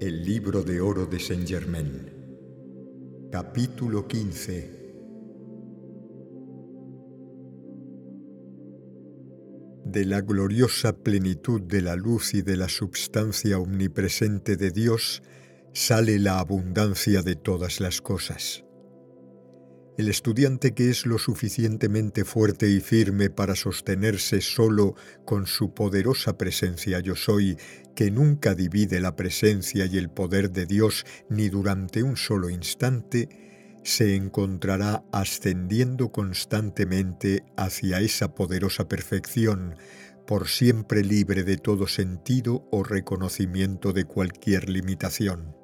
El libro de oro de Saint Germain. Capítulo 15. De la gloriosa plenitud de la luz y de la substancia omnipresente de Dios sale la abundancia de todas las cosas. El estudiante que es lo suficientemente fuerte y firme para sostenerse solo con su poderosa presencia yo soy, que nunca divide la presencia y el poder de Dios ni durante un solo instante, se encontrará ascendiendo constantemente hacia esa poderosa perfección, por siempre libre de todo sentido o reconocimiento de cualquier limitación.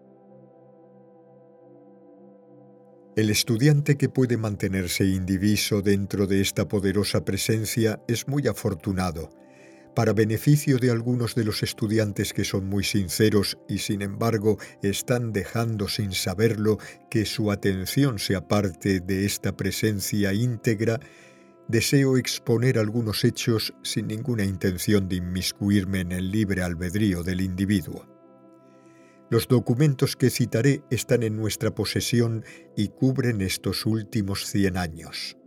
El estudiante que puede mantenerse indiviso dentro de esta poderosa presencia es muy afortunado. Para beneficio de algunos de los estudiantes que son muy sinceros y sin embargo están dejando sin saberlo que su atención se aparte de esta presencia íntegra, deseo exponer algunos hechos sin ninguna intención de inmiscuirme en el libre albedrío del individuo. Los documentos que citaré están en nuestra posesión y cubren estos últimos cien años.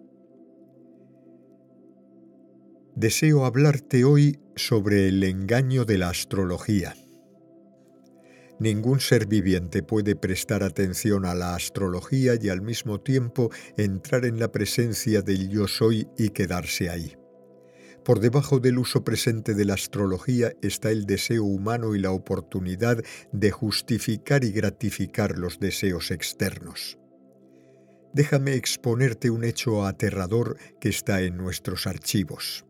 Deseo hablarte hoy sobre el engaño de la astrología. Ningún ser viviente puede prestar atención a la astrología y al mismo tiempo entrar en la presencia del yo soy y quedarse ahí. Por debajo del uso presente de la astrología está el deseo humano y la oportunidad de justificar y gratificar los deseos externos. Déjame exponerte un hecho aterrador que está en nuestros archivos.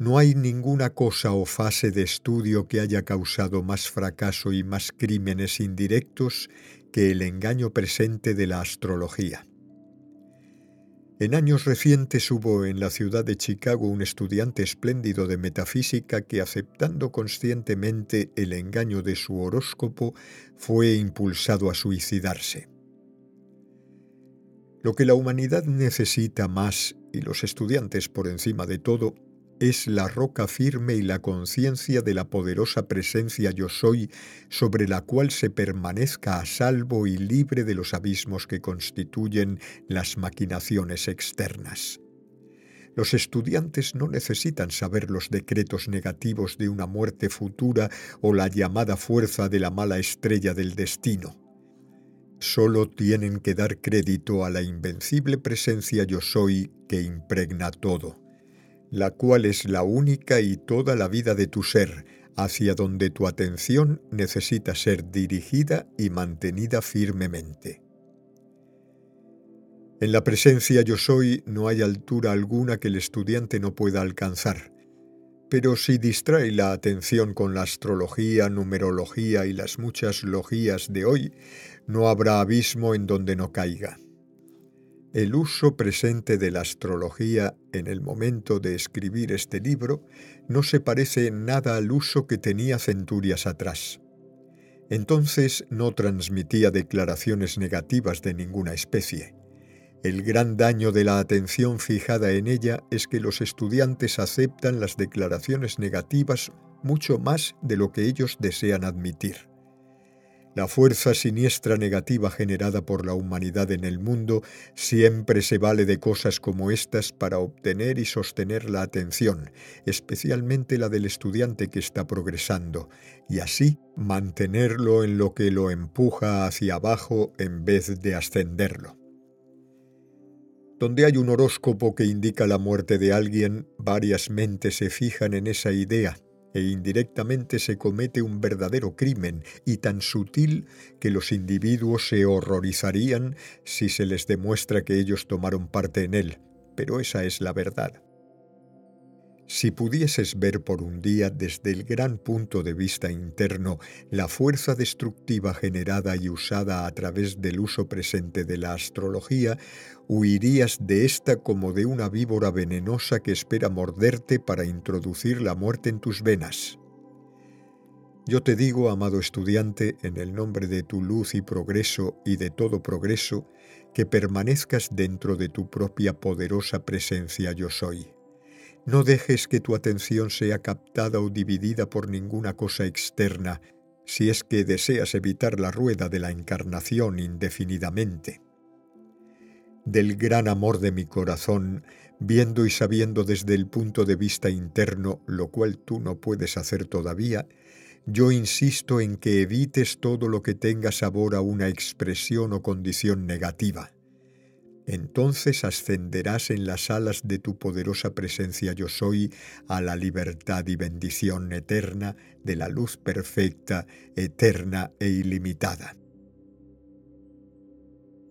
No hay ninguna cosa o fase de estudio que haya causado más fracaso y más crímenes indirectos que el engaño presente de la astrología. En años recientes hubo en la ciudad de Chicago un estudiante espléndido de metafísica que, aceptando conscientemente el engaño de su horóscopo, fue impulsado a suicidarse. Lo que la humanidad necesita más, y los estudiantes por encima de todo, es la roca firme y la conciencia de la poderosa presencia yo soy sobre la cual se permanezca a salvo y libre de los abismos que constituyen las maquinaciones externas. Los estudiantes no necesitan saber los decretos negativos de una muerte futura o la llamada fuerza de la mala estrella del destino. Solo tienen que dar crédito a la invencible presencia yo soy que impregna todo la cual es la única y toda la vida de tu ser, hacia donde tu atención necesita ser dirigida y mantenida firmemente. En la presencia yo soy no hay altura alguna que el estudiante no pueda alcanzar, pero si distrae la atención con la astrología, numerología y las muchas logías de hoy, no habrá abismo en donde no caiga. El uso presente de la astrología en el momento de escribir este libro no se parece en nada al uso que tenía centurias atrás. Entonces no transmitía declaraciones negativas de ninguna especie. El gran daño de la atención fijada en ella es que los estudiantes aceptan las declaraciones negativas mucho más de lo que ellos desean admitir. La fuerza siniestra negativa generada por la humanidad en el mundo siempre se vale de cosas como estas para obtener y sostener la atención, especialmente la del estudiante que está progresando, y así mantenerlo en lo que lo empuja hacia abajo en vez de ascenderlo. Donde hay un horóscopo que indica la muerte de alguien, varias mentes se fijan en esa idea e indirectamente se comete un verdadero crimen y tan sutil que los individuos se horrorizarían si se les demuestra que ellos tomaron parte en él, pero esa es la verdad. Si pudieses ver por un día desde el gran punto de vista interno la fuerza destructiva generada y usada a través del uso presente de la astrología, huirías de esta como de una víbora venenosa que espera morderte para introducir la muerte en tus venas. Yo te digo, amado estudiante, en el nombre de tu luz y progreso y de todo progreso, que permanezcas dentro de tu propia poderosa presencia yo soy. No dejes que tu atención sea captada o dividida por ninguna cosa externa, si es que deseas evitar la rueda de la encarnación indefinidamente. Del gran amor de mi corazón, viendo y sabiendo desde el punto de vista interno, lo cual tú no puedes hacer todavía, yo insisto en que evites todo lo que tenga sabor a una expresión o condición negativa entonces ascenderás en las alas de tu poderosa presencia yo soy a la libertad y bendición eterna de la luz perfecta, eterna e ilimitada.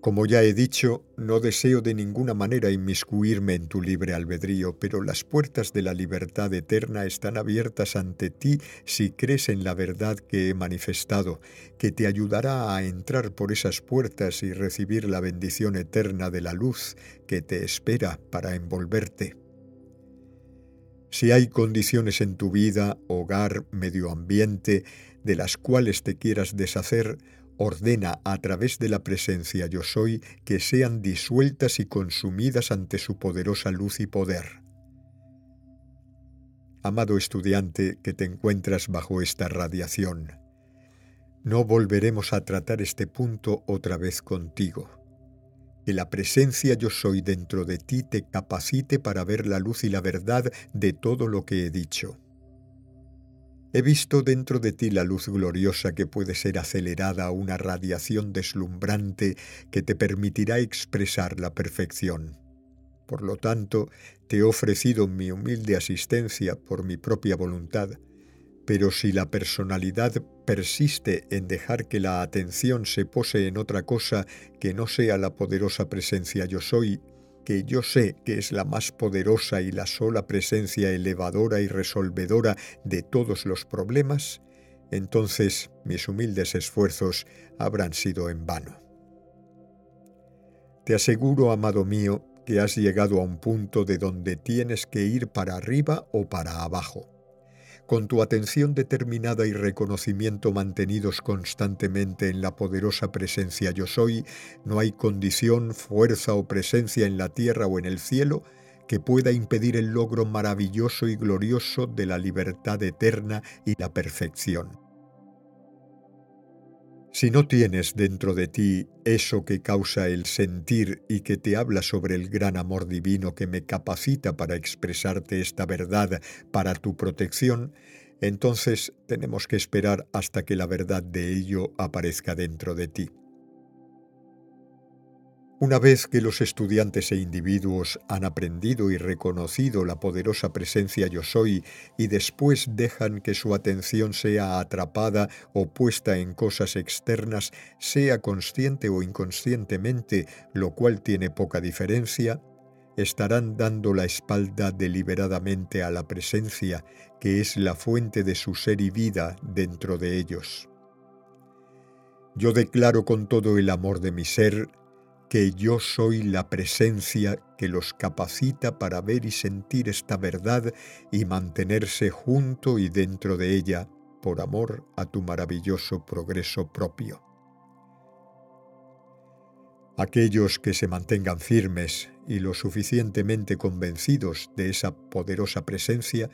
Como ya he dicho, no deseo de ninguna manera inmiscuirme en tu libre albedrío, pero las puertas de la libertad eterna están abiertas ante ti si crees en la verdad que he manifestado, que te ayudará a entrar por esas puertas y recibir la bendición eterna de la luz que te espera para envolverte. Si hay condiciones en tu vida, hogar, medio ambiente, de las cuales te quieras deshacer, ordena a través de la presencia yo soy que sean disueltas y consumidas ante su poderosa luz y poder. Amado estudiante que te encuentras bajo esta radiación, no volveremos a tratar este punto otra vez contigo. Que la presencia yo soy dentro de ti te capacite para ver la luz y la verdad de todo lo que he dicho. He visto dentro de ti la luz gloriosa que puede ser acelerada a una radiación deslumbrante que te permitirá expresar la perfección. Por lo tanto, te he ofrecido mi humilde asistencia por mi propia voluntad, pero si la personalidad persiste en dejar que la atención se pose en otra cosa que no sea la poderosa presencia yo soy, que yo sé que es la más poderosa y la sola presencia elevadora y resolvedora de todos los problemas, entonces mis humildes esfuerzos habrán sido en vano. Te aseguro, amado mío, que has llegado a un punto de donde tienes que ir para arriba o para abajo con tu atención determinada y reconocimiento mantenidos constantemente en la poderosa presencia yo soy, no hay condición, fuerza o presencia en la tierra o en el cielo que pueda impedir el logro maravilloso y glorioso de la libertad eterna y la perfección. Si no tienes dentro de ti eso que causa el sentir y que te habla sobre el gran amor divino que me capacita para expresarte esta verdad para tu protección, entonces tenemos que esperar hasta que la verdad de ello aparezca dentro de ti. Una vez que los estudiantes e individuos han aprendido y reconocido la poderosa presencia yo soy y después dejan que su atención sea atrapada o puesta en cosas externas, sea consciente o inconscientemente, lo cual tiene poca diferencia, estarán dando la espalda deliberadamente a la presencia que es la fuente de su ser y vida dentro de ellos. Yo declaro con todo el amor de mi ser que yo soy la presencia que los capacita para ver y sentir esta verdad y mantenerse junto y dentro de ella por amor a tu maravilloso progreso propio. Aquellos que se mantengan firmes y lo suficientemente convencidos de esa poderosa presencia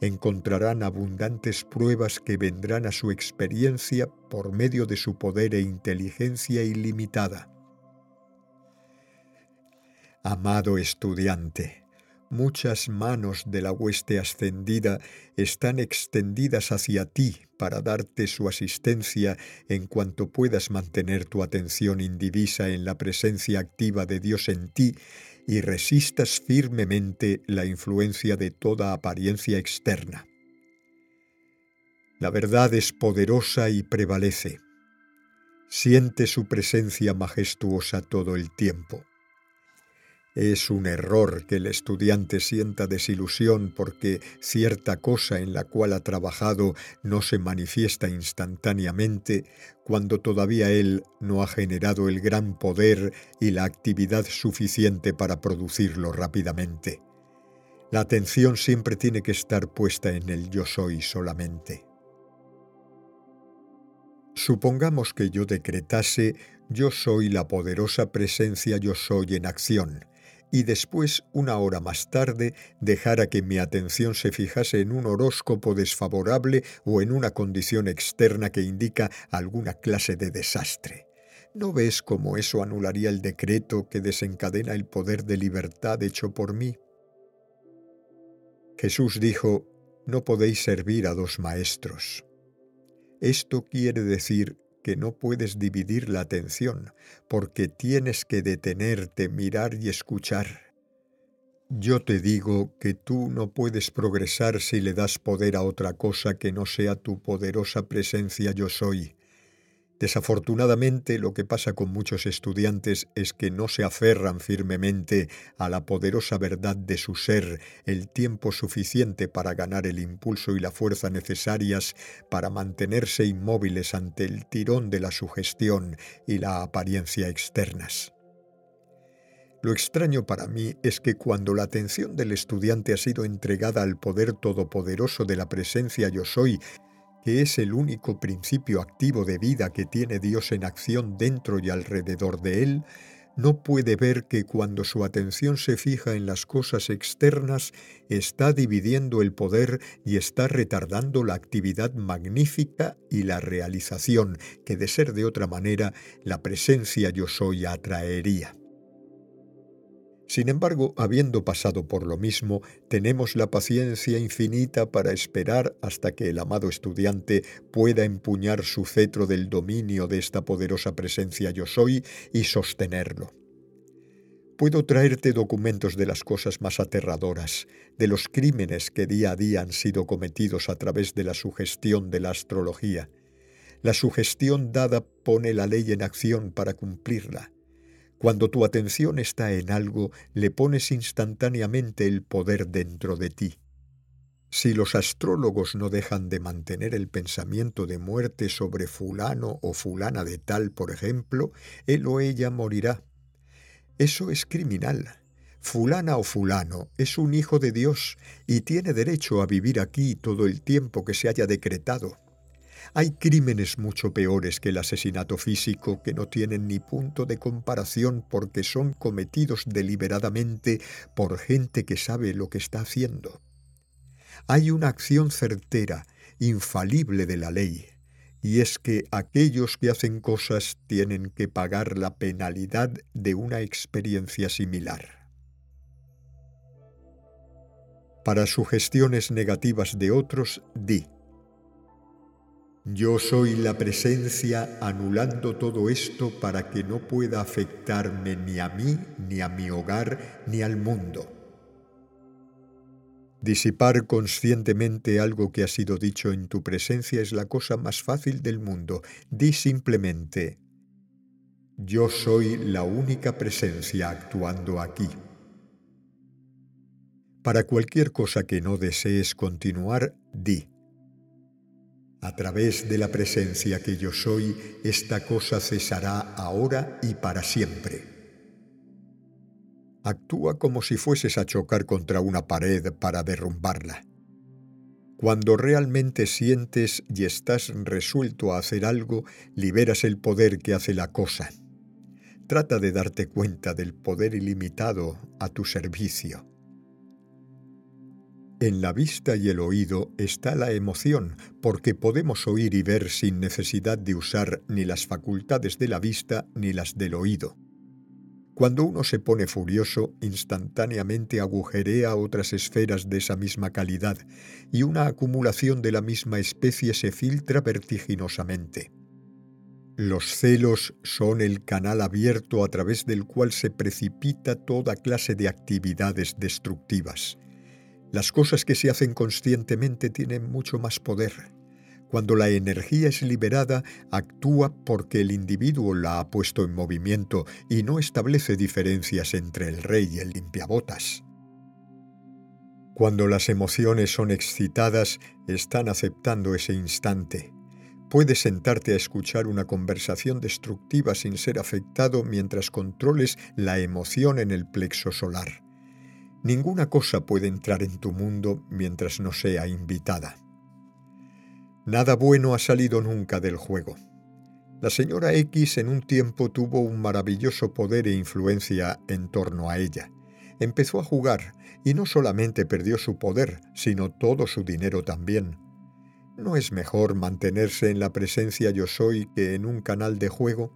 encontrarán abundantes pruebas que vendrán a su experiencia por medio de su poder e inteligencia ilimitada. Amado estudiante, muchas manos de la hueste ascendida están extendidas hacia ti para darte su asistencia en cuanto puedas mantener tu atención indivisa en la presencia activa de Dios en ti y resistas firmemente la influencia de toda apariencia externa. La verdad es poderosa y prevalece. Siente su presencia majestuosa todo el tiempo. Es un error que el estudiante sienta desilusión porque cierta cosa en la cual ha trabajado no se manifiesta instantáneamente cuando todavía él no ha generado el gran poder y la actividad suficiente para producirlo rápidamente. La atención siempre tiene que estar puesta en el yo soy solamente. Supongamos que yo decretase yo soy la poderosa presencia yo soy en acción y después, una hora más tarde, dejara que mi atención se fijase en un horóscopo desfavorable o en una condición externa que indica alguna clase de desastre. ¿No ves cómo eso anularía el decreto que desencadena el poder de libertad hecho por mí? Jesús dijo, no podéis servir a dos maestros. Esto quiere decir que no puedes dividir la atención, porque tienes que detenerte, mirar y escuchar. Yo te digo que tú no puedes progresar si le das poder a otra cosa que no sea tu poderosa presencia yo soy. Desafortunadamente lo que pasa con muchos estudiantes es que no se aferran firmemente a la poderosa verdad de su ser el tiempo suficiente para ganar el impulso y la fuerza necesarias para mantenerse inmóviles ante el tirón de la sugestión y la apariencia externas. Lo extraño para mí es que cuando la atención del estudiante ha sido entregada al poder todopoderoso de la presencia yo soy, que es el único principio activo de vida que tiene Dios en acción dentro y alrededor de él, no puede ver que cuando su atención se fija en las cosas externas, está dividiendo el poder y está retardando la actividad magnífica y la realización que de ser de otra manera la presencia yo soy atraería. Sin embargo, habiendo pasado por lo mismo, tenemos la paciencia infinita para esperar hasta que el amado estudiante pueda empuñar su cetro del dominio de esta poderosa presencia yo soy y sostenerlo. Puedo traerte documentos de las cosas más aterradoras, de los crímenes que día a día han sido cometidos a través de la sugestión de la astrología. La sugestión dada pone la ley en acción para cumplirla. Cuando tu atención está en algo, le pones instantáneamente el poder dentro de ti. Si los astrólogos no dejan de mantener el pensamiento de muerte sobre fulano o fulana de tal, por ejemplo, él o ella morirá. Eso es criminal. Fulana o fulano es un hijo de Dios y tiene derecho a vivir aquí todo el tiempo que se haya decretado. Hay crímenes mucho peores que el asesinato físico que no tienen ni punto de comparación porque son cometidos deliberadamente por gente que sabe lo que está haciendo. Hay una acción certera, infalible de la ley, y es que aquellos que hacen cosas tienen que pagar la penalidad de una experiencia similar. Para sugestiones negativas de otros, di, yo soy la presencia anulando todo esto para que no pueda afectarme ni a mí, ni a mi hogar, ni al mundo. Disipar conscientemente algo que ha sido dicho en tu presencia es la cosa más fácil del mundo. Di simplemente, yo soy la única presencia actuando aquí. Para cualquier cosa que no desees continuar, di, a través de la presencia que yo soy, esta cosa cesará ahora y para siempre. Actúa como si fueses a chocar contra una pared para derrumbarla. Cuando realmente sientes y estás resuelto a hacer algo, liberas el poder que hace la cosa. trata de darte cuenta del poder ilimitado a tu servicio. En la vista y el oído está la emoción, porque podemos oír y ver sin necesidad de usar ni las facultades de la vista ni las del oído. Cuando uno se pone furioso, instantáneamente agujerea otras esferas de esa misma calidad, y una acumulación de la misma especie se filtra vertiginosamente. Los celos son el canal abierto a través del cual se precipita toda clase de actividades destructivas. Las cosas que se hacen conscientemente tienen mucho más poder. Cuando la energía es liberada, actúa porque el individuo la ha puesto en movimiento y no establece diferencias entre el rey y el limpiabotas. Cuando las emociones son excitadas, están aceptando ese instante. Puedes sentarte a escuchar una conversación destructiva sin ser afectado mientras controles la emoción en el plexo solar. Ninguna cosa puede entrar en tu mundo mientras no sea invitada. Nada bueno ha salido nunca del juego. La señora X en un tiempo tuvo un maravilloso poder e influencia en torno a ella. Empezó a jugar y no solamente perdió su poder, sino todo su dinero también. ¿No es mejor mantenerse en la presencia yo soy que en un canal de juego?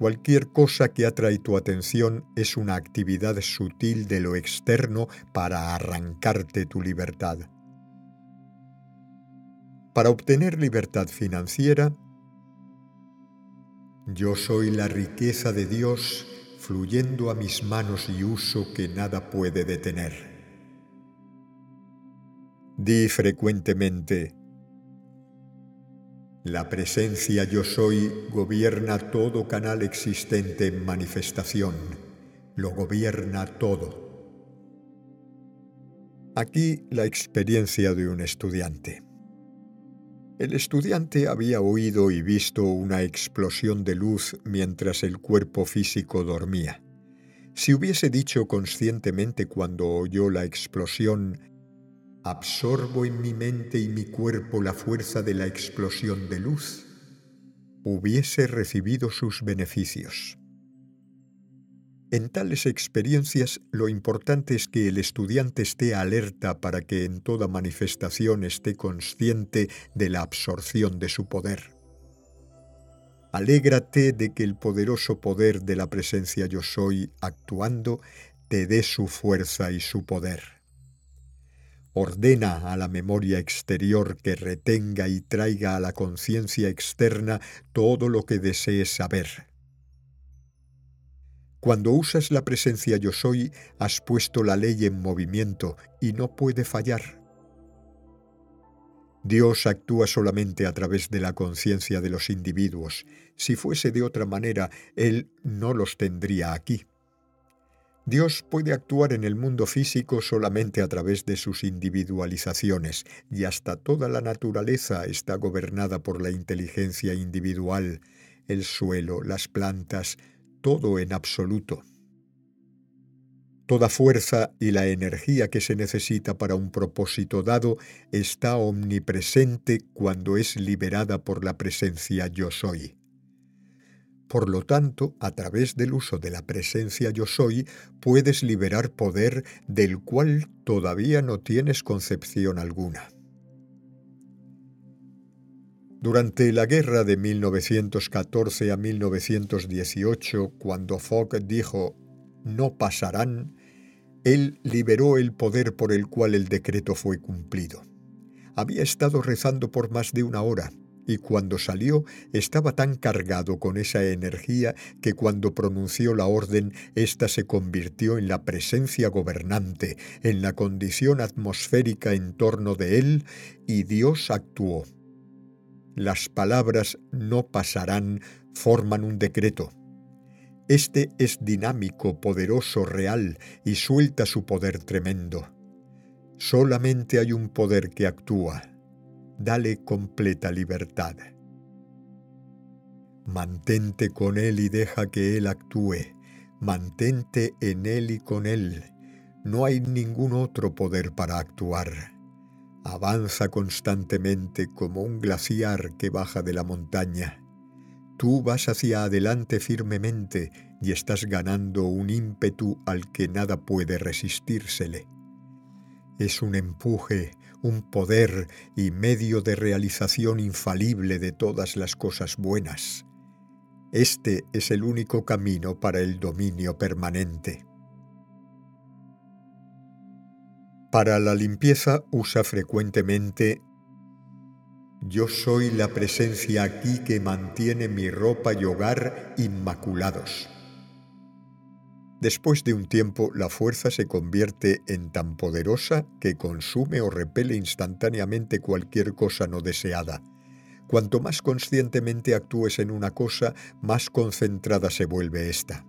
Cualquier cosa que atrae tu atención es una actividad sutil de lo externo para arrancarte tu libertad. Para obtener libertad financiera, yo soy la riqueza de Dios fluyendo a mis manos y uso que nada puede detener. Di frecuentemente, la presencia yo soy gobierna todo canal existente en manifestación, lo gobierna todo. Aquí la experiencia de un estudiante. El estudiante había oído y visto una explosión de luz mientras el cuerpo físico dormía. Si hubiese dicho conscientemente cuando oyó la explosión, absorbo en mi mente y mi cuerpo la fuerza de la explosión de luz, hubiese recibido sus beneficios. En tales experiencias lo importante es que el estudiante esté alerta para que en toda manifestación esté consciente de la absorción de su poder. Alégrate de que el poderoso poder de la presencia yo soy actuando te dé su fuerza y su poder ordena a la memoria exterior que retenga y traiga a la conciencia externa todo lo que desees saber. Cuando usas la presencia yo soy, has puesto la ley en movimiento y no puede fallar. Dios actúa solamente a través de la conciencia de los individuos. Si fuese de otra manera, Él no los tendría aquí. Dios puede actuar en el mundo físico solamente a través de sus individualizaciones, y hasta toda la naturaleza está gobernada por la inteligencia individual, el suelo, las plantas, todo en absoluto. Toda fuerza y la energía que se necesita para un propósito dado está omnipresente cuando es liberada por la presencia yo soy. Por lo tanto, a través del uso de la presencia yo soy, puedes liberar poder del cual todavía no tienes concepción alguna. Durante la guerra de 1914 a 1918, cuando Fogg dijo no pasarán, él liberó el poder por el cual el decreto fue cumplido. Había estado rezando por más de una hora y cuando salió estaba tan cargado con esa energía que cuando pronunció la orden, ésta se convirtió en la presencia gobernante, en la condición atmosférica en torno de él, y Dios actuó. Las palabras no pasarán forman un decreto. Este es dinámico, poderoso, real, y suelta su poder tremendo. Solamente hay un poder que actúa, dale completa libertad. Mantente con Él y deja que Él actúe. Mantente en Él y con Él. No hay ningún otro poder para actuar. Avanza constantemente como un glaciar que baja de la montaña. Tú vas hacia adelante firmemente y estás ganando un ímpetu al que nada puede resistírsele. Es un empuje, un poder y medio de realización infalible de todas las cosas buenas. Este es el único camino para el dominio permanente. Para la limpieza usa frecuentemente yo soy la presencia aquí que mantiene mi ropa y hogar inmaculados. Después de un tiempo, la fuerza se convierte en tan poderosa que consume o repele instantáneamente cualquier cosa no deseada. Cuanto más conscientemente actúes en una cosa, más concentrada se vuelve ésta.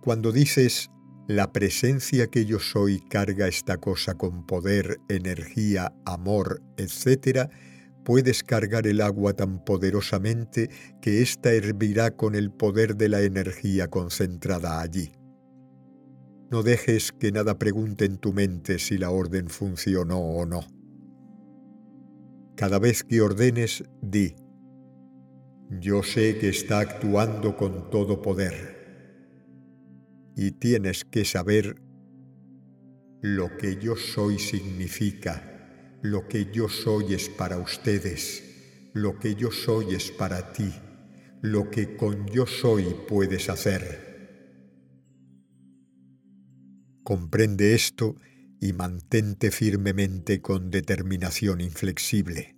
Cuando dices, la presencia que yo soy carga esta cosa con poder, energía, amor, etc., puedes cargar el agua tan poderosamente que ésta hervirá con el poder de la energía concentrada allí. No dejes que nada pregunte en tu mente si la orden funcionó o no. Cada vez que ordenes, di, yo sé que está actuando con todo poder. Y tienes que saber lo que yo soy significa lo que yo soy es para ustedes, lo que yo soy es para ti, lo que con yo soy puedes hacer. Comprende esto y mantente firmemente con determinación inflexible.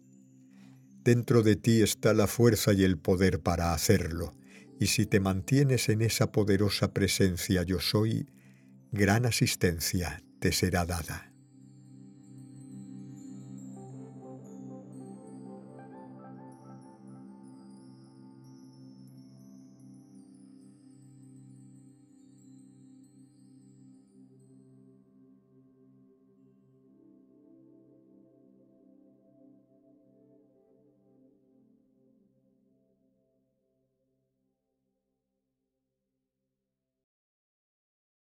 Dentro de ti está la fuerza y el poder para hacerlo, y si te mantienes en esa poderosa presencia yo soy, gran asistencia te será dada.